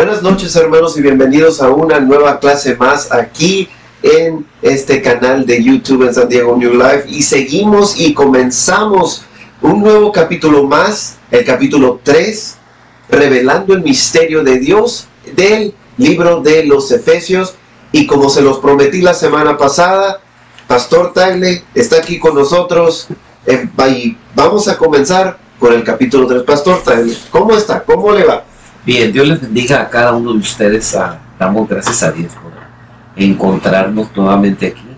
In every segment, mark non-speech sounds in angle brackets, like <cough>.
Buenas noches hermanos y bienvenidos a una nueva clase más aquí en este canal de YouTube en San Diego New Life y seguimos y comenzamos un nuevo capítulo más, el capítulo 3, revelando el misterio de Dios del libro de los Efesios y como se los prometí la semana pasada, Pastor Tagle está aquí con nosotros eh, y vamos a comenzar con el capítulo 3. Pastor Tagle, ¿cómo está? ¿Cómo le va? Bien, Dios les bendiga a cada uno de ustedes. Ah, damos gracias a Dios por encontrarnos nuevamente aquí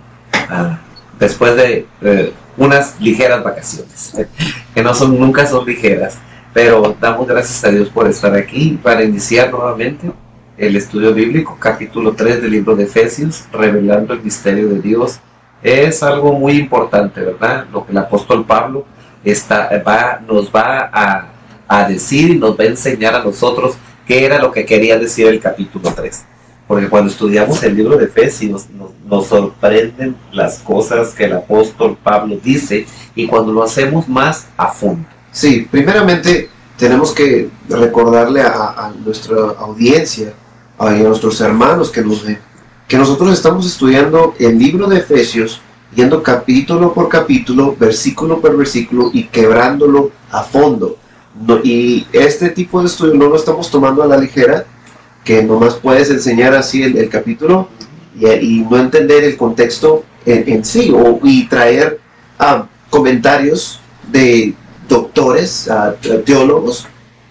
después de eh, unas ligeras vacaciones, <laughs> que no son nunca son ligeras, pero damos gracias a Dios por estar aquí para iniciar nuevamente el estudio bíblico, capítulo 3 del libro de Efesios, revelando el misterio de Dios. Es algo muy importante, ¿verdad? Lo que el apóstol Pablo está, va, nos va a a decir y nos va a enseñar a nosotros qué era lo que quería decir el capítulo 3. Porque cuando estudiamos el libro de Efesios nos, nos sorprenden las cosas que el apóstol Pablo dice y cuando lo hacemos más a fondo. Sí, primeramente tenemos que recordarle a, nuestra audiencia, a, nuestros hermanos que nos ven, que nosotros estamos estudiando el libro de Efesios, yendo capítulo por capítulo, versículo por versículo y quebrándolo a fondo y este tipo de estudio no lo estamos tomando a la ligera, que nomás puedes enseñar así el, capítulo y, no entender el contexto en, sí, o, y traer ah, comentarios de doctores, uh, teólogos,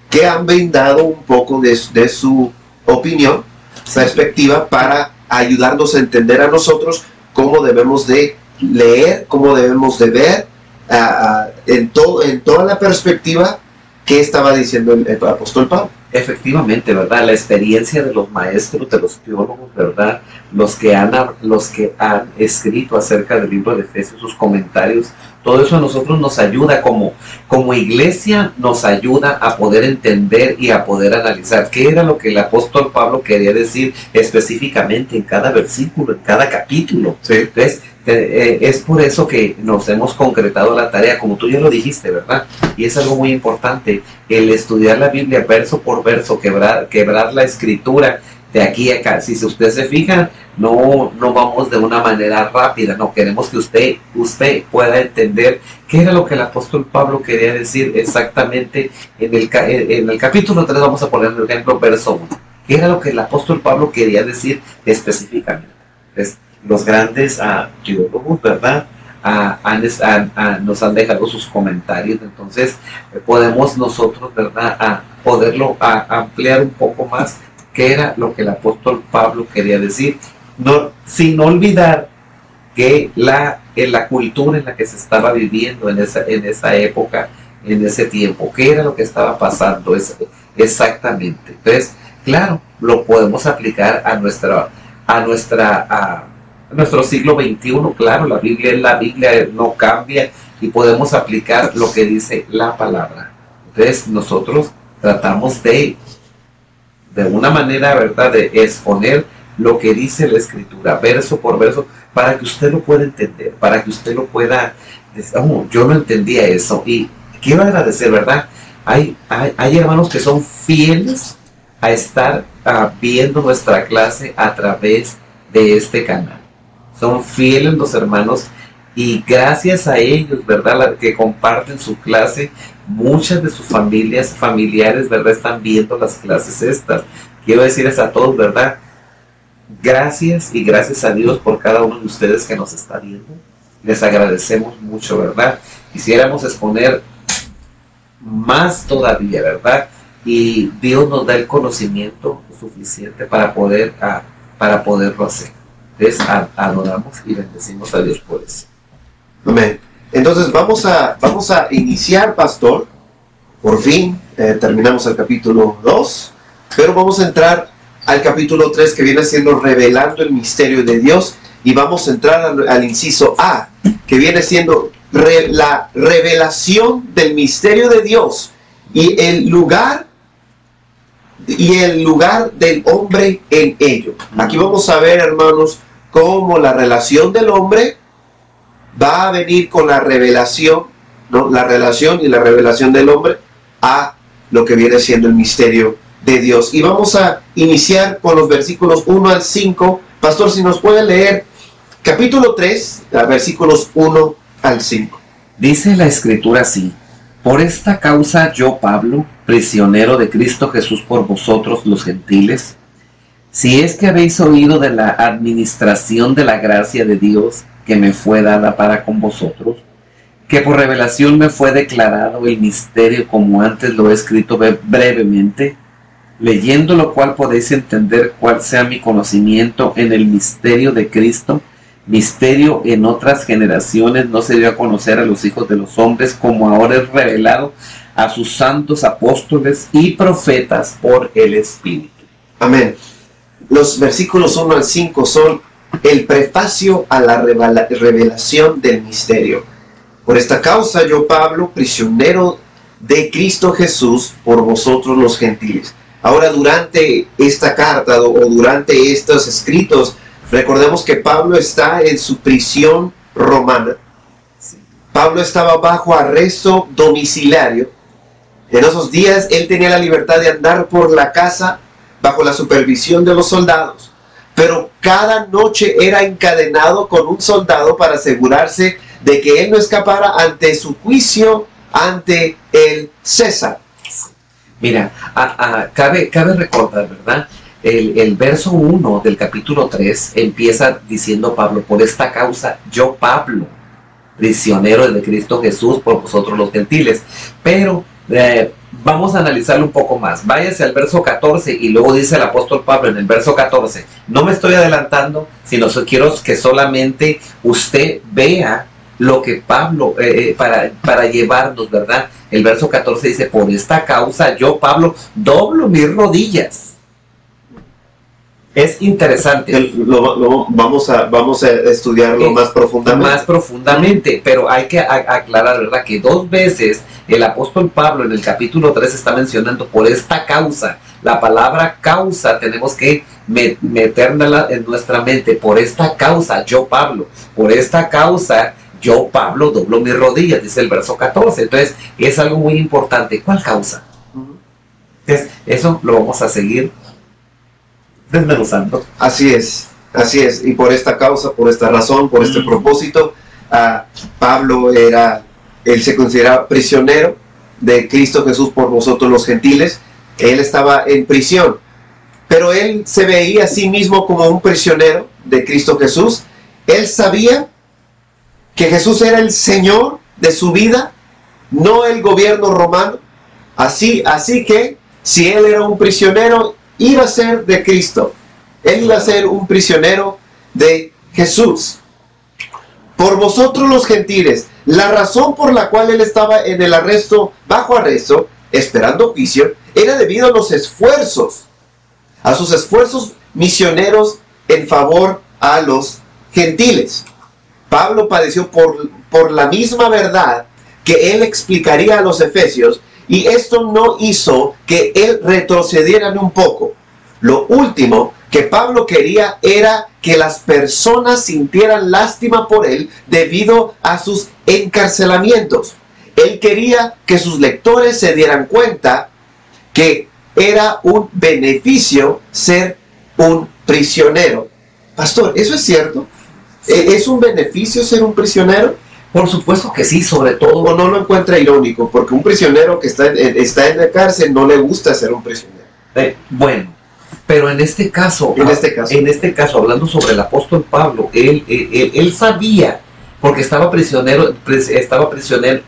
que han brindado un poco de, su opinión, perspectiva, para ayudarnos a entender a nosotros cómo debemos de leer, cómo debemos de ver, ah, en, todo, en toda la perspectiva ¿Qué estaba diciendo el, apóstol Pablo? Efectivamente, ¿verdad? La experiencia de los maestros, de los teólogos, ¿verdad? Los que han, los que han escrito acerca del libro de Efesios, sus comentarios, todo eso a nosotros nos ayuda como, como iglesia, nos ayuda a poder entender y a poder analizar qué era lo que el apóstol Pablo quería decir específicamente en cada versículo, en cada capítulo. Sí. Entonces, eh, es por eso que nos hemos concretado la tarea, como tú ya lo dijiste, ¿verdad? Y es algo muy importante, el estudiar la Biblia verso por verso, quebrar, quebrar la escritura de aquí a acá. Si usted se fija, no, no vamos de una manera rápida, no, queremos que usted, usted pueda entender qué era lo que el apóstol Pablo quería decir exactamente en el, en el capítulo 3, vamos a poner el ejemplo, verso 1. ¿Qué era lo que el apóstol Pablo quería decir específicamente? Los grandes uh, teólogos, ¿verdad? nos han dejado sus comentarios, entonces eh, podemos nosotros, ¿verdad?, a poderlo ampliar un poco más qué era lo que el apóstol Pablo quería decir, sin olvidar que la, en la cultura en la que se estaba viviendo en esa, en esa época, en ese tiempo, qué era lo que estaba pasando exactamente. Entonces, claro, lo podemos aplicar a nuestra, a nuestra, nuestro siglo XXI, claro, la Biblia es la Biblia, no cambia y podemos aplicar lo que dice la palabra. Entonces nosotros tratamos de, de una manera, ¿verdad?, de exponer lo que dice la escritura, verso por verso, para que usted lo pueda entender, para que usted lo pueda decir, oh, yo no entendía eso. Y quiero agradecer, ¿verdad? Hay, hay, hermanos que son fieles a estar ah, viendo nuestra clase a través de este canal son fieles los hermanos y gracias a ellos, ¿verdad? que comparten su clase, muchas de sus familias, familiares, ¿verdad? Están viendo las clases estas. Quiero decirles a todos, ¿verdad? Gracias y gracias a Dios por cada uno de ustedes que nos está viendo. Les agradecemos mucho, ¿verdad? Quisiéramos exponer más todavía, ¿verdad? Y Dios nos da el conocimiento suficiente para poder, ah, para poderlo hacer adoramos y bendecimos a Dios por eso. Amén. Entonces vamos a, vamos a iniciar, pastor. Por fin eh, terminamos el capítulo 2, pero vamos a entrar al capítulo 3 que viene siendo revelando el misterio de Dios y vamos a entrar al, inciso A, que viene siendo la revelación del misterio de Dios y el lugar y el lugar del hombre en ello. Aquí vamos a ver, hermanos, cómo la relación del hombre va a venir con la revelación, ¿no? La relación y la revelación del hombre a lo que viene siendo el misterio de Dios. Y vamos a iniciar con los versículos 1 al 5. Pastor, si nos puede leer capítulo 3, versículos 1 al 5. Dice la escritura así, por esta causa yo, Pablo, prisionero de Cristo Jesús por vosotros los gentiles, si es que habéis oído de la administración de la gracia de Dios que me fue dada para con vosotros, que por revelación me fue declarado el misterio como antes lo he escrito brevemente, leyendo lo cual podéis entender cuál sea mi conocimiento en el misterio de Cristo, misterio en otras generaciones no se dio a conocer a los hijos de los hombres como ahora es revelado a sus santos apóstoles y profetas por el Espíritu. Amén. Los versículos 1 al 5 son el prefacio a la revelación del misterio. Por esta causa yo, Pablo, prisionero de Cristo Jesús, por vosotros los gentiles. Ahora, durante esta carta o durante estos escritos, recordemos que Pablo está en su prisión romana. Pablo estaba bajo arresto domiciliario. En esos días él tenía la libertad de andar por la casa bajo la supervisión de los soldados, pero cada noche era encadenado con un soldado para asegurarse de que él no escapara ante su juicio ante el César. Mira, cabe, cabe recordar, ¿verdad? El, verso 1 del capítulo 3 empieza diciendo Pablo, por esta causa yo Pablo, prisionero de Cristo Jesús por vosotros los gentiles. Pero eh, vamos a analizarlo un poco más. Váyase al verso 14 y luego dice el apóstol Pablo en el verso 14, no me estoy adelantando, sino quiero que solamente usted vea lo que Pablo, eh, eh, para, para llevarnos, ¿verdad? El verso 14 dice, por esta causa yo, Pablo, doblo mis rodillas. Es interesante. Lo, vamos, a, vamos a estudiarlo más profundamente. Más profundamente, pero hay que aclarar, ¿verdad? Que dos veces el apóstol Pablo en el capítulo 3 está mencionando por esta causa. La palabra causa tenemos que meterla en nuestra mente. Por esta causa, yo Pablo, por esta causa yo, Pablo, doblo mis rodillas, dice el verso 14. Entonces, es algo muy importante. ¿Cuál causa? Entonces, eso lo vamos a seguir desmenuzando. Así es, así es. Y por esta causa, por esta razón, por este mm. propósito, Pablo era, él se consideraba prisionero de Cristo Jesús por vosotros los gentiles. Él estaba en prisión, pero él se veía a sí mismo como un prisionero de Cristo Jesús. Él sabía que Jesús era el Señor de su vida, no el gobierno romano. Así, así que si él era un prisionero, iba a ser de Cristo. Él iba a ser un prisionero de Jesús. Por vosotros los gentiles, la razón por la cual él estaba en el arresto, bajo arresto, esperando juicio, era debido a los esfuerzos, a sus esfuerzos misioneros en favor a los gentiles. Pablo padeció por, por la misma verdad que él explicaría a los efesios y esto no hizo que él retrocediera un poco. Lo último que Pablo quería era que las personas sintieran lástima por él debido a sus encarcelamientos. Él quería que sus lectores se dieran cuenta que era un beneficio ser un prisionero. Pastor, ¿eso es cierto? ¿E-, ¿Es un beneficio ser un prisionero? Por supuesto que sí, sobre todo. ¿O no lo encuentra irónico? Porque un prisionero que está en, está en la cárcel no le gusta ser un prisionero. Eh, bueno, pero en este caso, en este caso, en este caso hablando sobre el apóstol Pablo, él, él, sabía, porque estaba prisionero, estaba prisionero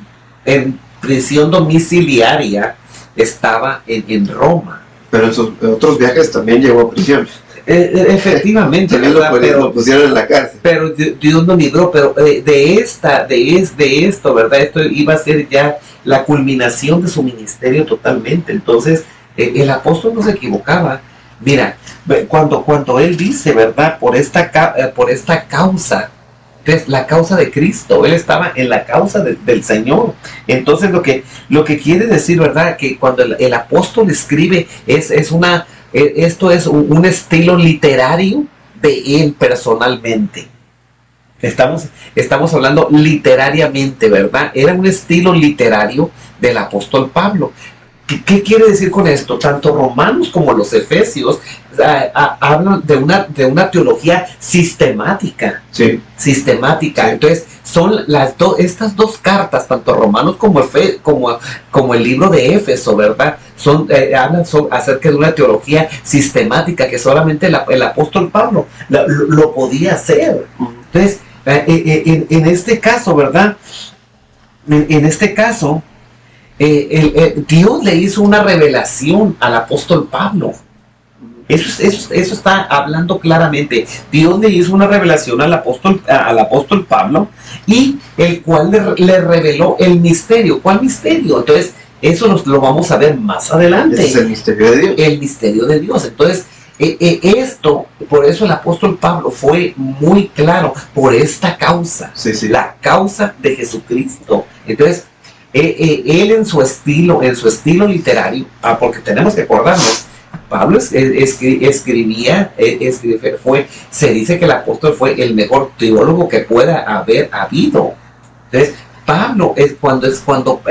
en prisión domiciliaria, estaba en, en Roma. Pero en sus otros viajes también llegó a prisión. Eh, eh, efectivamente, pero, pusieron en la cárcel. Pero Dios no libró, pero eh, de esta, de, es, de esto, ¿verdad? Esto iba a ser ya la culminación de su ministerio totalmente. Entonces, el apóstol no se equivocaba. Mira, cuando, cuando él dice, ¿verdad? Por esta, por esta causa, es la causa de Cristo, él estaba en la causa del Señor. Entonces lo que, lo que quiere decir, ¿verdad? Que cuando el, el apóstol escribe es, es una esto es un estilo literario de él personalmente. Estamos, estamos hablando literariamente, ¿verdad? Era un estilo literario del apóstol Pablo. ¿Qué quiere decir con esto? Tanto Romanos como los Efesios hablan de una, de una teología sistemática. Sí. Sistemática. Entonces, son las estas dos cartas, tanto Romanos como, Efe, como, como el libro de Éfeso, ¿verdad? Son, eh, hablan acerca de una teología sistemática que solamente el, apóstol Pablo lo, podía hacer. Entonces, eh, eh, en, este caso, ¿verdad? en este caso, eh, Dios le hizo una revelación al apóstol Pablo. Eso, eso, está hablando claramente. Dios le hizo una revelación al apóstol, al apóstol Pablo y el cual le, reveló el misterio. ¿Cuál misterio? Entonces, eso nos, lo vamos a ver más adelante. es el misterio de Dios. El misterio de Dios. Entonces, eh, eh, esto, por eso el apóstol Pablo fue muy claro, por esta causa, la causa de Jesucristo. Entonces, eh, eh, él en su estilo, en su estilo literario, ah, porque tenemos que acordarnos, Pablo escribía, eh, fue, se dice que el apóstol fue el mejor teólogo que pueda haber habido. Entonces, Pablo es cuando es cuando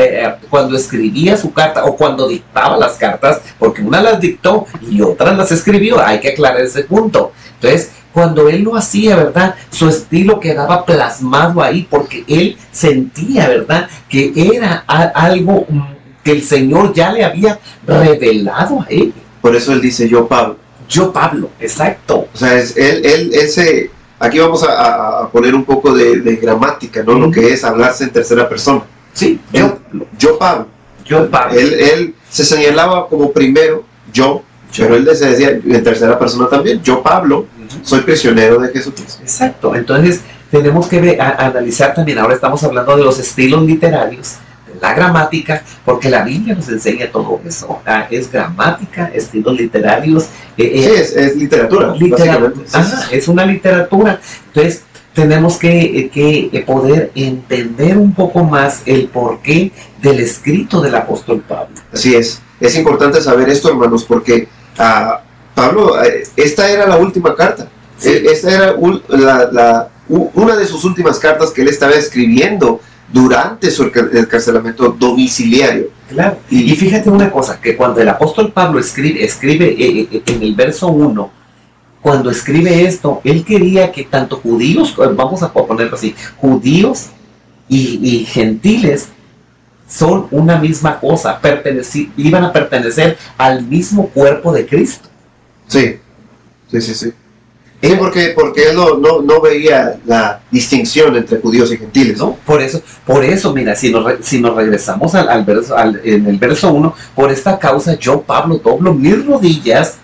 cuando escribía su carta o cuando dictaba las cartas, porque una las dictó y otras las escribió, hay que aclarar ese punto. Entonces, cuando él lo hacía, ¿verdad? Su estilo quedaba plasmado ahí porque él sentía, ¿verdad? Que era algo mm, que el Señor ya le había revelado a él. Por eso él dice yo Pablo. Yo Pablo, exacto. O sea, es, él, él, ese, aquí vamos a, poner un poco de, gramática, ¿no? Lo que es hablarse en tercera persona. Sí, yo, yo Pablo. Yo Pablo. Él, él se señalaba como primero, yo, pero él se decía en tercera persona también, yo Pablo, soy prisionero de Jesucristo. Exacto, entonces tenemos que analizar también, ahora estamos hablando de los estilos literarios, de la gramática, porque la Biblia nos enseña todo eso. Ah, es gramática, estilos literarios. Eh, eh, sí, es, literatura. es una literatura. Entonces, tenemos que, que, poder entender un poco más el porqué del escrito del apóstol Pablo. Así es. Es importante saber esto, hermanos, porque uh, Pablo, eh, esta era la última carta. Eh, esta era una de sus últimas cartas que él estaba escribiendo durante su encarcelamiento domiciliario. Claro. Y, fíjate una cosa, que cuando el apóstol Pablo escribe, escribe eh, en el verso 1, cuando escribe esto, él quería que tanto judíos, vamos a ponerlo así, judíos y, gentiles son una misma cosa, iban a pertenecer al mismo cuerpo de Cristo. Sí, sí, sí, sí. Sí, porque, porque él no, no, veía la distinción entre judíos y gentiles. ¿no? Por eso, por eso mira, si nos, si nos regresamos al, al verso, al, en el verso 1, por esta causa yo, Pablo, doblo mis rodillas.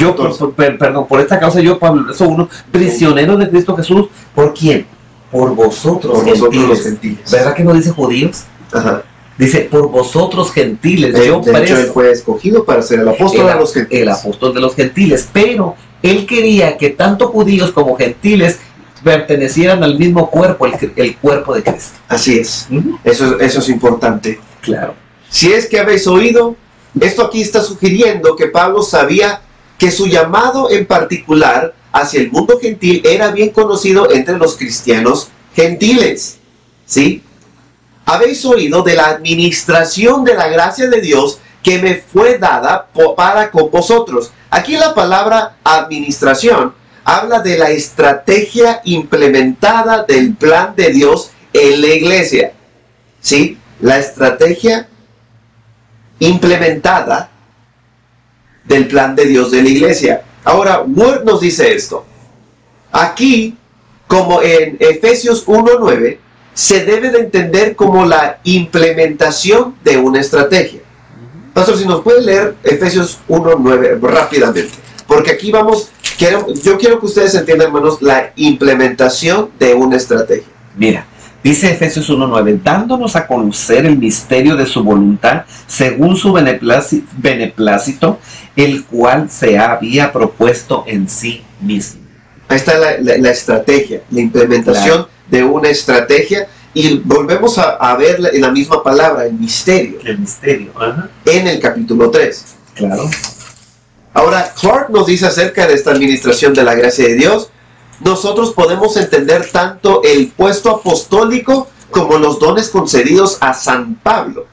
yo, perdón, por esta causa yo, Pablo, verso 1, prisionero de Cristo Jesús. ¿Por quién? Por vosotros, por vosotros los gentiles. ¿Verdad que no dice judíos? Ajá. Dice, por vosotros gentiles, yo de hecho, él fue escogido para ser el apóstol de los gentiles. El apóstol de los gentiles, pero él quería que tanto judíos como gentiles pertenecieran al mismo cuerpo, el, cuerpo de Cristo. Así es. eso, eso es importante. Claro. Si es que habéis oído, esto aquí está sugiriendo que Pablo sabía que su llamado en particular hacia el mundo gentil era bien conocido entre los cristianos gentiles. ¿Sí? Habéis oído de la administración de la gracia de Dios que me fue dada para con vosotros. Aquí la palabra administración habla de la estrategia implementada del plan de Dios en la iglesia. ¿Sí? La estrategia implementada del plan de Dios de la iglesia. Ahora, Word nos dice esto. Aquí, como en Efesios 1.9, se debe de entender como la implementación de una estrategia. Pastor, si nos puede leer Efesios 1.9 rápidamente, porque aquí vamos, quiero, yo quiero que ustedes entiendan, hermanos, la implementación de una estrategia. Mira, dice Efesios 1.9, dándonos a conocer el misterio de su voluntad según su beneplácito, el cual se había propuesto en sí mismo. Ahí está la, estrategia, la implementación de una estrategia y volvemos a, ver en la misma palabra, el misterio. El misterio, En el capítulo 3. Claro. Ahora, Clark nos dice acerca de esta administración de la gracia de Dios. Nosotros podemos entender tanto el puesto apostólico como los dones concedidos a San Pablo.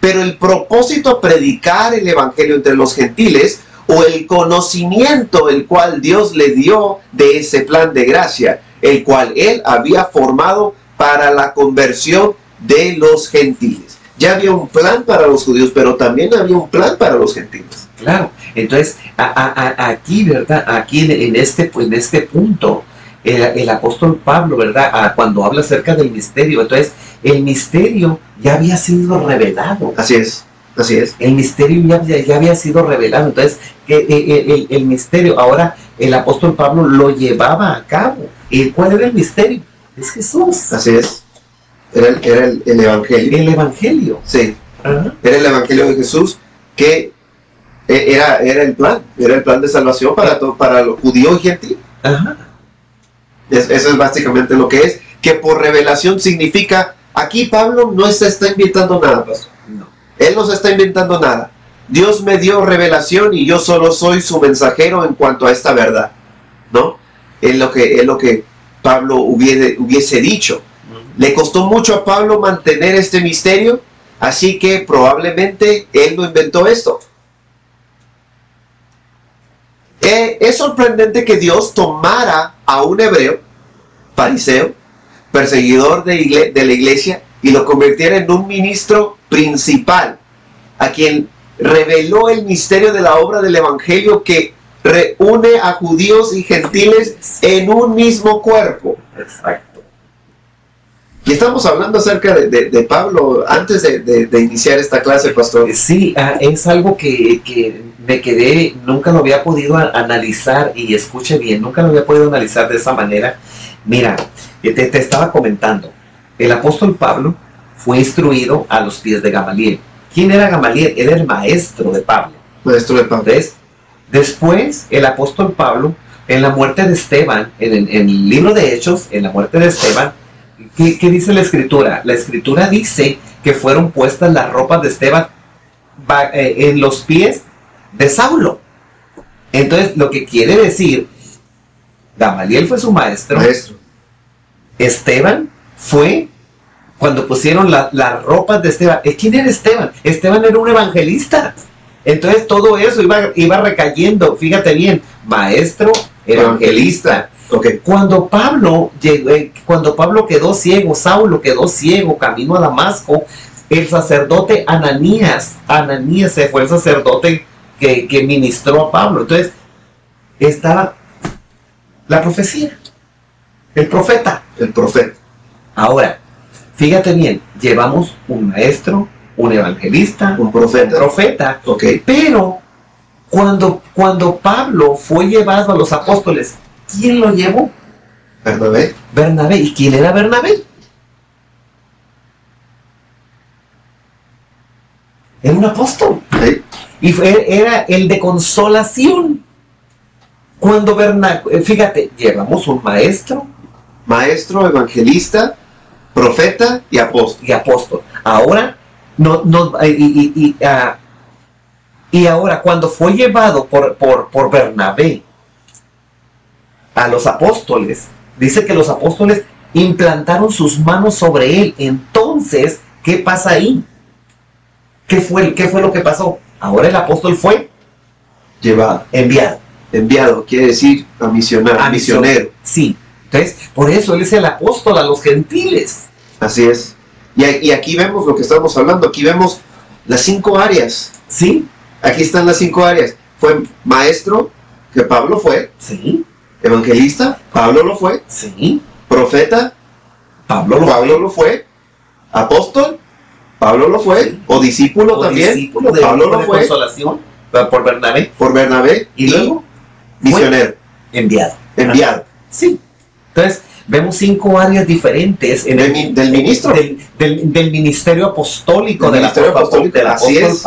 pero el propósito a predicar el Evangelio entre los gentiles o el conocimiento el cual Dios le dio de ese plan de gracia, el cual él había formado para la conversión de los gentiles. Ya había un plan para los judíos, pero también había un plan para los gentiles. Claro, entonces aquí, ¿verdad? Aquí en este, en este punto, el, apóstol Pablo, ¿verdad? cuando habla acerca del misterio, entonces el misterio ya había sido revelado. Así es, así es. El misterio ya, ya había sido revelado, entonces el, el, misterio, ahora el apóstol Pablo lo llevaba a cabo. ¿Y cuál era el misterio? Es Jesús. Así es. Era el, era el, Evangelio. El Evangelio. Sí. Era el Evangelio de Jesús que e, era, era el plan, era el plan de salvación para, todo, para los judíos y gentiles. Ajá eso es básicamente lo que es, que por revelación significa, aquí Pablo no se está inventando nada, pastor. No. Él no se está inventando nada. Dios me dio revelación y yo solo soy su mensajero en cuanto a esta verdad. Es lo que, es lo que Pablo hubiese, hubiese dicho. Le costó mucho a Pablo mantener este misterio, así que probablemente él no inventó esto. Eh, es sorprendente que Dios tomara a un hebreo, fariseo, perseguidor de, de la iglesia, y lo convirtiera en un ministro principal, a quien reveló el misterio de la obra del Evangelio que reúne a judíos y gentiles en un mismo cuerpo. Exacto. Y estamos hablando acerca de, Pablo antes de, iniciar esta clase, pastor. Sí, ah, es algo que, que me quedé, nunca lo había podido analizar y escuche bien, nunca lo había podido analizar de esa manera. Mira, te, te estaba comentando, el apóstol Pablo fue instruido a los pies de Gamaliel. ¿Quién era Gamaliel? Era el maestro de Pablo. Maestro de Pablo. Después, el apóstol Pablo, en la muerte de Esteban, en, el libro de Hechos, en la muerte de Esteban, ¿qué, ¿qué, dice la escritura? La escritura dice que fueron puestas las ropas de Esteban eh, en los pies de Saulo. Entonces, lo que quiere decir, Gamaliel fue su maestro. maestro. Esteban fue cuando pusieron las ropas de Esteban. ¿Quién era Esteban? Esteban era un evangelista. Entonces todo eso iba, iba recayendo, fíjate bien, maestro, evangelista. Okay. Cuando Pablo llegó, eh, cuando Pablo quedó ciego, Saulo quedó ciego, camino a Damasco, el sacerdote Ananías, Ananías se fue el sacerdote que, ministró a Pablo. Entonces, estaba la profecía, el profeta. El profeta. Ahora, fíjate bien, llevamos un maestro, un evangelista, un profeta. profeta okay. Pero cuando, cuando Pablo fue llevado a los apóstoles, ¿quién lo llevó? Bernabé. Bernabé. ¿Y quién era Bernabé? Era un apóstol. Sí. Y era el de consolación. Cuando Bernabé, fíjate, llevamos un maestro. Maestro, evangelista, profeta y apóstol. Y apóstol. Ahora, no, no, y, ah, y, ahora, cuando fue llevado por, por, por Bernabé a los apóstoles, dice que los apóstoles implantaron sus manos sobre él. Entonces, ¿qué pasa ahí? ¿Qué fue, qué fue lo que pasó? Ahora el apóstol fue llevado, enviado. Enviado, quiere decir a misionar, a misionero. Sí. Entonces, por eso él es el apóstol a los gentiles. Así es. Y, aquí vemos lo que estamos hablando. Aquí vemos las cinco áreas. Sí. Aquí están las cinco áreas. Fue maestro, que Pablo fue. Sí. Evangelista, Pablo lo fue. Sí. Profeta, Pablo lo Pablo Lo fue. Apóstol, Pablo lo fue, o discípulo también. Discípulo de, Pablo lo fue. Consolación por Bernabé. Por Bernabé. Y, luego, misionero. Enviado. Enviado. Sí. Entonces, vemos cinco áreas diferentes en del, el, del ministro. Del, ministerio apostólico. Del ministerio apostólico, así es.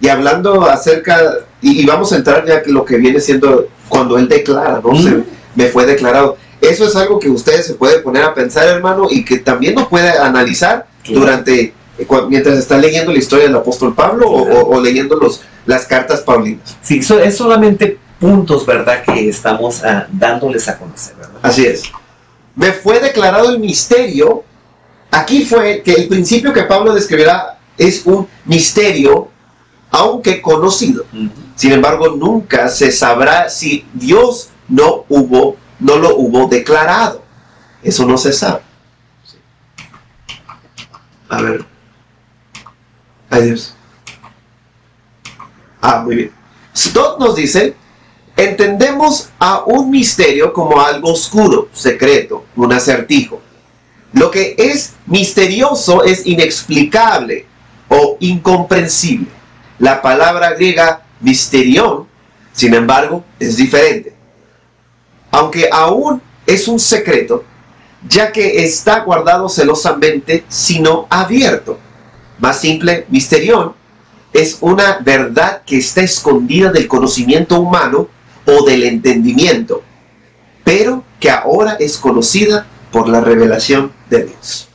Y hablando acerca, y, vamos a entrar ya que lo que viene siendo cuando él declara, ¿no? me fue declarado. Eso es algo que ustedes se pueden poner a pensar, hermano, y que también nos puede analizar durante mientras está leyendo la historia del apóstol Pablo o, leyendo los, las cartas paulinas. Sí, es solamente puntos, ¿verdad?, que estamos ah, dándoles a conocer, ¿verdad? Así es. Me fue declarado el misterio. Aquí fue que el principio que Pablo describirá es un misterio, aunque conocido. Sin embargo, nunca se sabrá si Dios no hubo, no lo hubo declarado. Eso no se sabe. A ver. Adiós. Ah, muy bien. Stott nos dice, entendemos a un misterio como algo oscuro, secreto, un acertijo. Lo que es misterioso es inexplicable o incomprensible. La palabra griega misterión, sin embargo, es diferente. Aunque aún es un secreto, ya que está guardado celosamente, sino abierto. Más simple, misterión es una verdad que está escondida del conocimiento humano o del entendimiento, pero que ahora es conocida por la revelación de Dios.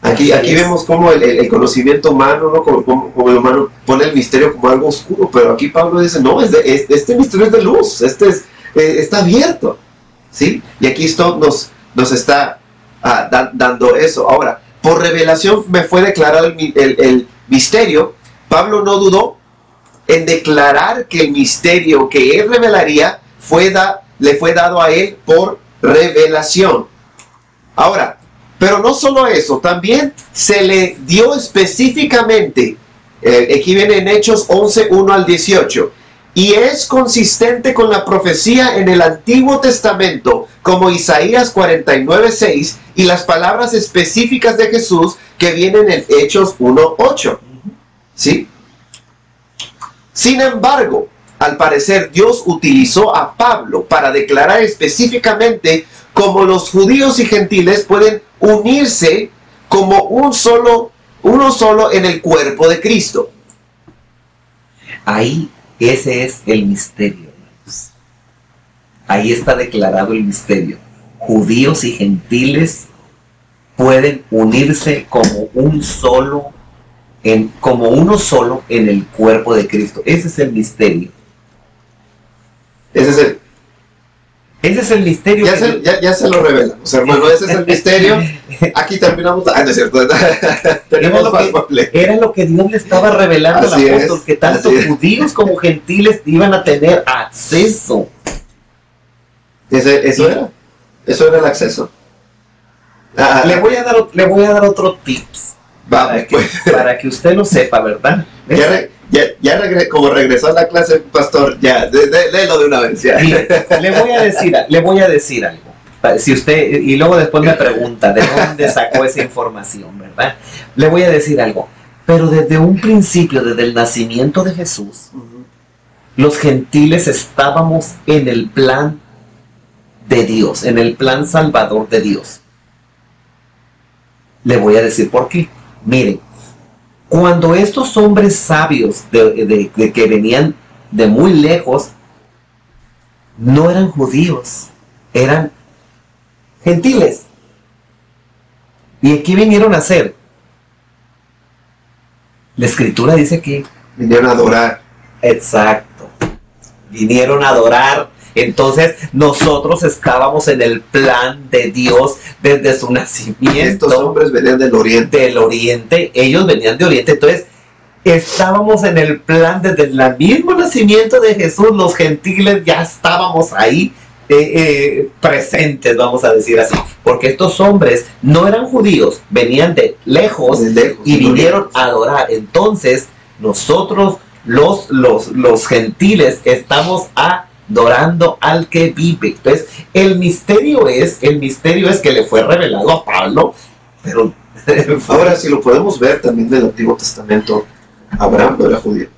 Aquí, aquí vemos cómo el, conocimiento humano, ¿no? como, el humano pone el misterio como algo oscuro, pero aquí Pablo dice, no, este misterio es de luz, este es, eh, está abierto. ¿sí? Y aquí esto nos, nos está ah, dando eso. Ahora, por revelación me fue declarado el, misterio. Pablo no dudó en declarar que el misterio que él revelaría fue le fue dado a él por revelación. Ahora, pero no solo eso, también se le dio específicamente, eh, aquí viene en Hechos 11, 1 al 18, y es consistente con la profecía en el Antiguo Testamento, como Isaías 49, 6, y las palabras específicas de Jesús que vienen en Hechos 1, 8. ¿Sí? Sin embargo, al parecer Dios utilizó a Pablo para declarar específicamente cómo los judíos y gentiles pueden unirse como un solo, uno solo en el cuerpo de Cristo. Ahí ese es el misterio. Ahí está declarado el misterio. Judíos y gentiles pueden unirse como un solo, en, como uno solo en el cuerpo de Cristo. Ese es el misterio. Ese es el, ese es el misterio. Ya, se, ya, se, lo revelamos, hermano. Ese es el <laughs> misterio. Aquí terminamos. Ah, no es cierto. <laughs> era, lo que, era lo que Dios le estaba revelando al apóstol, que tanto judíos como gentiles iban a tener acceso. Ese, eso era. Eso era el acceso. Ah, le, voy a dar, le voy a dar otro tips. Para, que, pues. para que usted lo sepa, ¿verdad? ya, ya como regresó a la clase, pastor, ya, léelo de una vez. le voy a decir, le voy a decir algo. Si usted, y luego después me pregunta de dónde sacó esa información, ¿verdad? Le voy a decir algo. Pero desde un principio, desde el nacimiento de Jesús, los gentiles estábamos en el plan de Dios, en el plan salvador de Dios. Le voy a decir por qué. Miren, cuando estos hombres sabios de, que venían de muy lejos, no eran judíos, eran gentiles. ¿Y aquí vinieron a hacer? La escritura dice que... Vinieron a adorar. Exacto. Vinieron a adorar entonces nosotros estábamos en el plan de Dios desde su nacimiento. Estos hombres venían del oriente. Del oriente, ellos venían de oriente. Entonces estábamos en el plan desde el mismo nacimiento de Jesús, los gentiles ya estábamos ahí. Eh, eh, presentes, vamos a decir así, porque estos hombres no eran judíos, venían de lejos, y vinieron a adorar. Entonces, nosotros, los, los, los gentiles, estamos a adorando al que vive. Entonces, el misterio es, el misterio es que le fue revelado a Pablo, pero <laughs> ahora si lo podemos ver también del Antiguo Testamento, Abraham no era judío.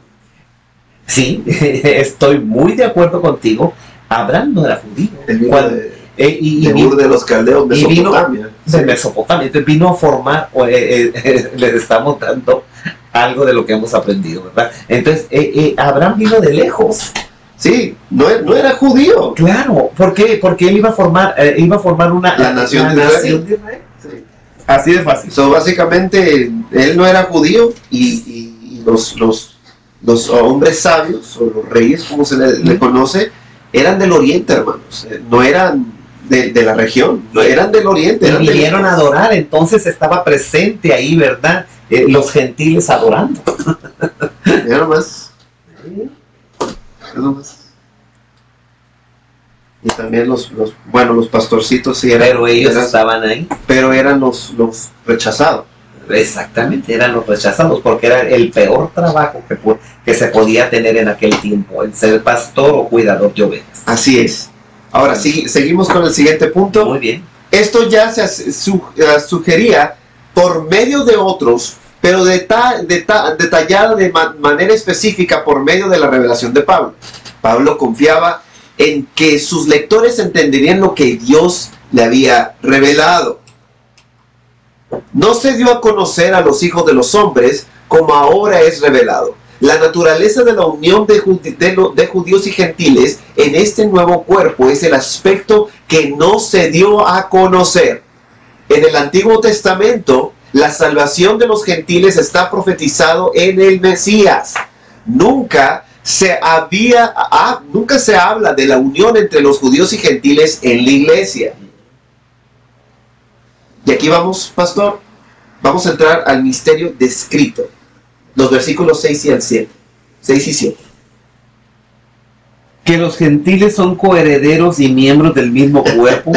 Sí, <laughs> estoy muy de acuerdo contigo. Abraham no era judío. de, eh, y, de los caldeos, Mesopotamia. de Mesopotamia. Entonces vino a formar, eh, eh, <laughs> les estamos dando algo de lo que hemos aprendido, ¿verdad? Entonces, Abraham vino de lejos. Sí, no, no, era judío. Claro, ¿por qué? Porque él iba a formar, eh, iba a formar una la nación, de, Israel. Así de fácil. So, básicamente, él no era judío y, los, los, los, hombres sabios, o los reyes, como se le, conoce, eran del oriente, hermanos. Eh, no eran de, de la región, no eran del oriente. Y Eran del- vinieron a adorar, entonces estaba presente ahí, ¿verdad? Eh, los gentiles adorando. <laughs> Mira nomás. Y también los, los, bueno, los pastorcitos sí eran, Pero ellos eran- estaban ahí. pero eran los, los rechazados. Exactamente, eran los rechazados, porque era el peor trabajo que, que se podía tener en aquel tiempo, el ser pastor o cuidador de ovejas. Así es. Ahora sí, seguimos con el siguiente punto. Muy bien. Esto ya se eh, sugería por medio de otros, pero deta- deta- detallada de ma- manera específica por medio de la revelación de Pablo. Pablo confiaba en que sus lectores entenderían lo que Dios le había revelado. No se dio a conocer a los hijos de los hombres como ahora es revelado. La naturaleza de la unión de judíos y gentiles en este nuevo cuerpo es el aspecto que no se dio a conocer. En el Antiguo Testamento, la salvación de los gentiles está profetizado en el Mesías. Nunca se había, ah, nunca se habla de la unión entre los judíos y gentiles en la iglesia. Y aquí vamos, pastor, vamos a entrar al misterio descrito. Los versículos 6 y al 7. 6 y 7. Que los gentiles son coherederos y miembros del mismo cuerpo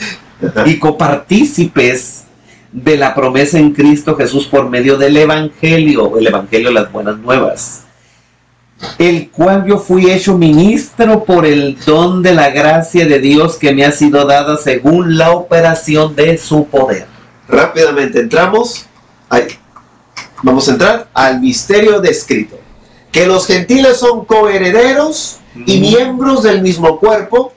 <laughs> y copartícipes de la promesa en Cristo Jesús por medio del Evangelio, el Evangelio de las buenas nuevas, el cual yo fui hecho ministro por el don de la gracia de Dios que me ha sido dada según la operación de su poder. Rápidamente entramos. ahí. Vamos a entrar al misterio descrito. Que los gentiles son coherederos y miembros del mismo cuerpo.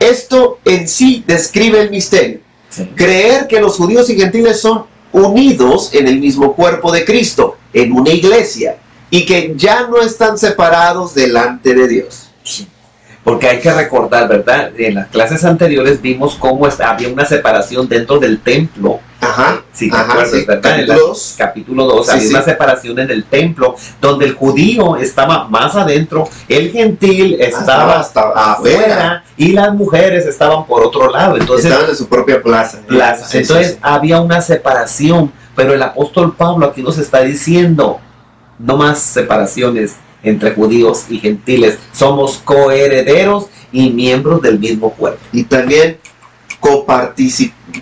Esto en sí describe el misterio. Creer que los judíos y gentiles son unidos en el mismo cuerpo de Cristo, en una iglesia, y que ya no están separados delante de Dios. Porque hay que recordar, ¿verdad? En las clases anteriores vimos cómo había una separación dentro del templo. Ajá, Si te ajá, acuerdas, sí, capítulo dos. capítulo 2, Sí, había sí. una separación en el templo, donde el judío estaba más adentro, el gentil estaba hasta afuera y las mujeres estaban por otro lado. Entonces, Estaban en su propia plaza. plaza. Sí, sí, Entonces sí. había una separación, pero el apóstol Pablo aquí nos está diciendo, no más separaciones entre judíos y gentiles, somos coherederos y miembros del mismo cuerpo. y también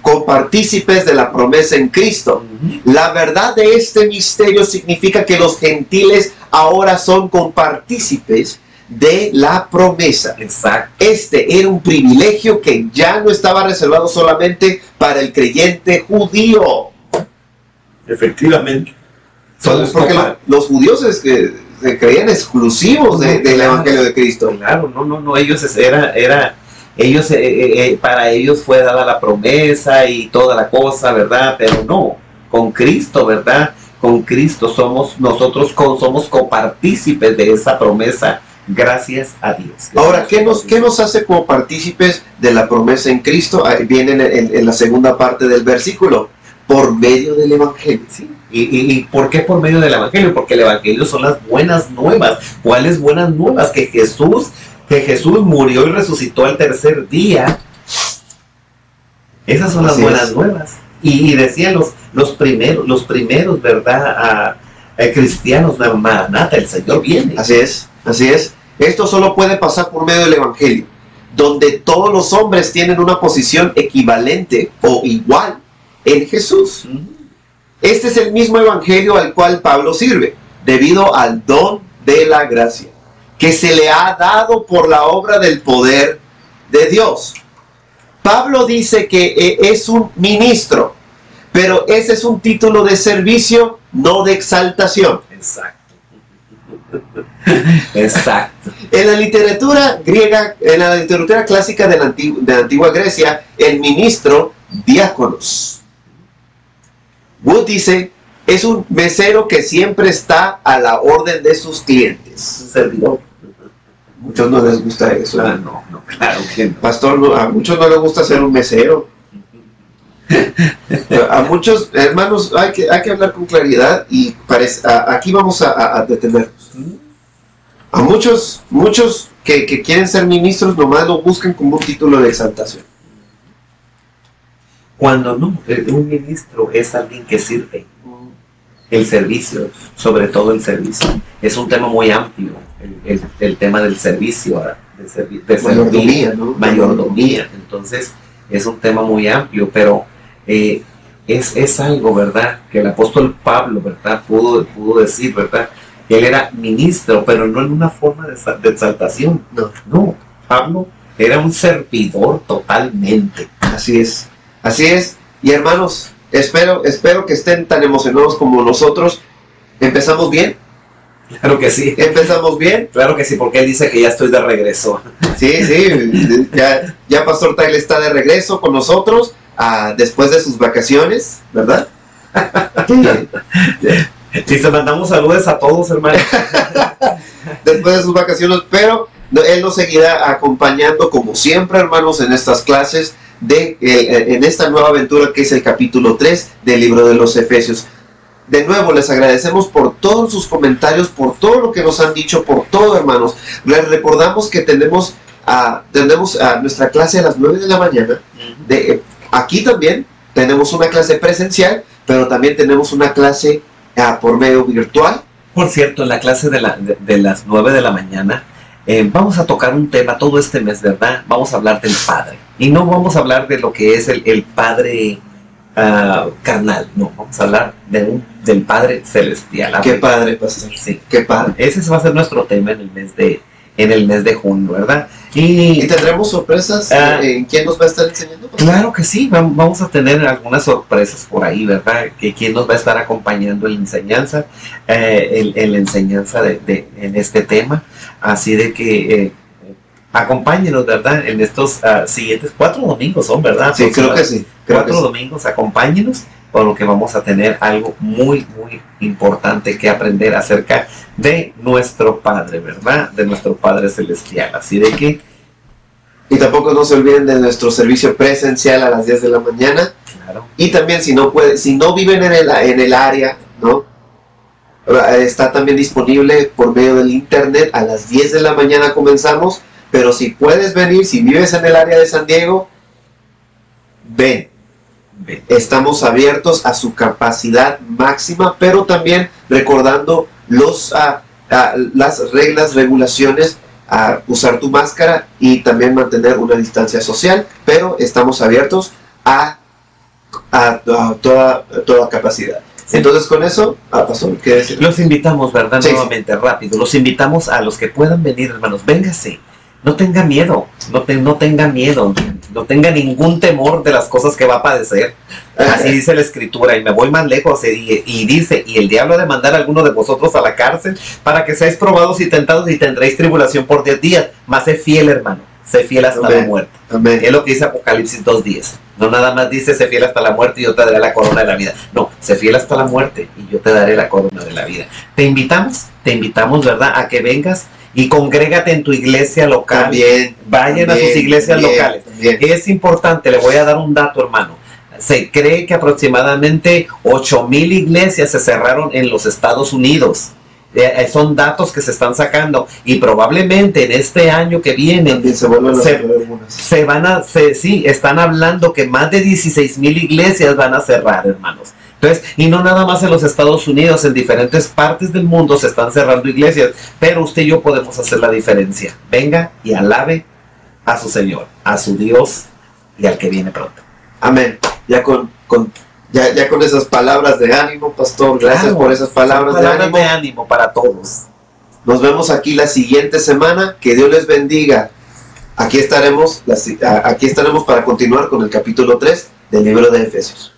copartícipes de la promesa en Cristo. La verdad de este misterio significa que los gentiles ahora son compartícipes de la promesa. Exacto. Este era un privilegio que ya no estaba reservado solamente para el creyente judío. Efectivamente. Somos Porque los judíos es que se creían exclusivos de- del. Evangelio de Cristo. Claro, no, no, no, ellos era, era, ellos, eh, eh, eh, para ellos fue dada la promesa y toda la cosa, ¿verdad? Pero no, con Cristo, ¿verdad? Con Cristo somos, nosotros co- somos copartícipes de esa promesa, gracias a Dios. Ahora, ¿qué nos, ¿qué nos hace como partícipes de la promesa en Cristo? Ahí viene en, en- en la segunda parte del versículo, por medio del Evangelio. Sí. ¿Y, y, y por qué por medio del Evangelio? Porque el Evangelio son las buenas nuevas. ¿Cuáles buenas nuevas? Que Jesús, que Jesús murió y resucitó al tercer día. Esas son las buenas es. nuevas. Y, y decían los, los primeros, los primeros, ¿verdad? A, a cristianos, Maranata, el Señor viene. Así es, así es. Esto solo puede pasar por medio del Evangelio, donde todos los hombres tienen una posición equivalente o igual en Jesús. Este es el mismo Evangelio al cual Pablo sirve, debido al don de la gracia, que se le ha dado por la obra del poder de Dios. Pablo dice que eh, es un ministro, pero ese es un título de servicio, no de exaltación. Exacto. <laughs> Exacto. En la literatura griega, en la literatura clásica de la, antigua, de la antigua Grecia, el ministro, diáconos. Wood dice, es un mesero que siempre está a la orden de sus clientes. Un servidor. Muchos no les gusta eso. Ah, no, no, claro que no. Pastor, a muchos no les gusta ser un mesero. A muchos hermanos hay que, hay que hablar con claridad y parece- a- aquí vamos a, a- a detenernos. A muchos, muchos que, que quieren ser ministros nomás lo buscan como un título de exaltación. Cuando no, eh, un ministro es alguien que sirve. El servicio, sobre todo el servicio. Es un tema muy amplio, el, el, tema del servicio, de, de mayordomía, ¿no? mayordomía. Entonces, es un tema muy amplio, pero eh, es, es, algo, ¿verdad? Que el apóstol Pablo, ¿verdad? Pudo, pudo decir, ¿verdad? Él era ministro, pero no en una forma de, de exaltación. No, no. Pablo era un servidor totalmente. Así es, así es. Y hermanos, espero, espero que estén tan emocionados como nosotros. ¿Empezamos bien? Claro que sí. ¿Empezamos bien? Claro que sí, porque él dice que ya estoy de regreso. Sí, sí, ya, ya Pastor Taylor está de regreso con nosotros ah, después de sus vacaciones, ¿verdad? Sí, <laughs> se mandamos saludos a todos, hermanos. <laughs> después de sus vacaciones, pero él nos seguirá acompañando como siempre, hermanos, en estas clases de eh, en esta nueva aventura que es el capítulo 3 del libro de los Efesios. De nuevo, les agradecemos por todos sus comentarios, por todo lo que nos han dicho, por todo, hermanos. Les recordamos que tenemos, a, tenemos a nuestra clase a las 9 de la mañana. De, eh, aquí también tenemos una clase presencial, pero también tenemos una clase ah, por medio virtual. Por cierto, en la clase de, la, de las 9 de la mañana eh, vamos a tocar un tema todo este mes, ¿verdad? Vamos a hablar del Padre. Y no vamos a hablar de lo que es el, Padre uh, carnal, no, vamos a hablar de un, del Padre celestial. Qué padre, pastor. Sí, qué padre. Ese va a ser nuestro tema en el mes de, en el mes de junio, ¿verdad? Y, tendremos sorpresas. Ah, ¿En quién nos va a estar enseñando? Claro que sí, vamos a tener algunas sorpresas por ahí, ¿verdad? Que quién nos va a estar acompañando en la enseñanza, eh, en, la enseñanza de, en este tema. Así de que eh, acompáñenos, ¿verdad? En estos ah, siguientes cuatro domingos son, ¿verdad? Sí, creo que sí. cuatro domingos, acompáñenos, por lo que vamos a tener algo muy, muy importante que aprender acerca de nuestro Padre, ¿verdad? De nuestro Padre Celestial. Así de que... Y tampoco no se olviden de nuestro servicio presencial a las 10 de la mañana. Claro. Y también si no puede, si no viven en el, en el área, ¿no? Está también disponible por medio del internet. A las 10 de la mañana comenzamos. Pero si puedes venir, si vives en el área de San Diego, ven. Estamos abiertos a su capacidad máxima, pero también recordando los, ah, ah, las reglas, regulaciones a usar tu máscara y también mantener una distancia social, pero estamos abiertos a, a, toda, toda capacidad. Entonces con eso, ah, pasó, ¿qué decir? Los invitamos, ¿verdad? Nuevamente, rápido. Los invitamos a los que puedan venir, hermanos. Véngase. No tenga miedo. No, te, no tenga miedo. No tenga ningún temor de las cosas que va a padecer. Así dice la escritura. Y me voy más lejos. Y, y dice, y el diablo ha de mandar a alguno de vosotros a la cárcel para que seáis probados y tentados y tendréis tribulación por diez días. Más sé fiel, hermano sé fiel hasta la muerte. Es lo que dice Apocalipsis 2.10. No nada más dice sé fiel hasta la muerte y yo te daré la corona de la vida. No, sé fiel hasta la muerte y yo te daré la corona de la vida. Te invitamos, te invitamos, ¿verdad? A que vengas y congrégate en tu iglesia local. También, Vayan a sus iglesias locales. Es importante, le voy a dar un dato, hermano. Se cree que aproximadamente 8 mil iglesias se cerraron en los Estados Unidos. Eh, eh, son datos que se están sacando y probablemente en este año que viene se, vuelven se, van a se, sí están hablando que más de 16 mil iglesias van a cerrar hermanos entonces y no nada más en los Estados Unidos en diferentes partes del mundo se están cerrando iglesias pero usted y yo podemos hacer la diferencia venga y alabe a su Señor a su Dios y al que viene pronto amén ya con, con ya, ya con esas palabras de ánimo, pastor, gracias por esas palabras, de, ánimo. de ánimo para todos. Nos vemos aquí la siguiente semana. Que Dios les bendiga. Aquí estaremos, aquí estaremos para continuar con el capítulo 3 del libro de Efesios.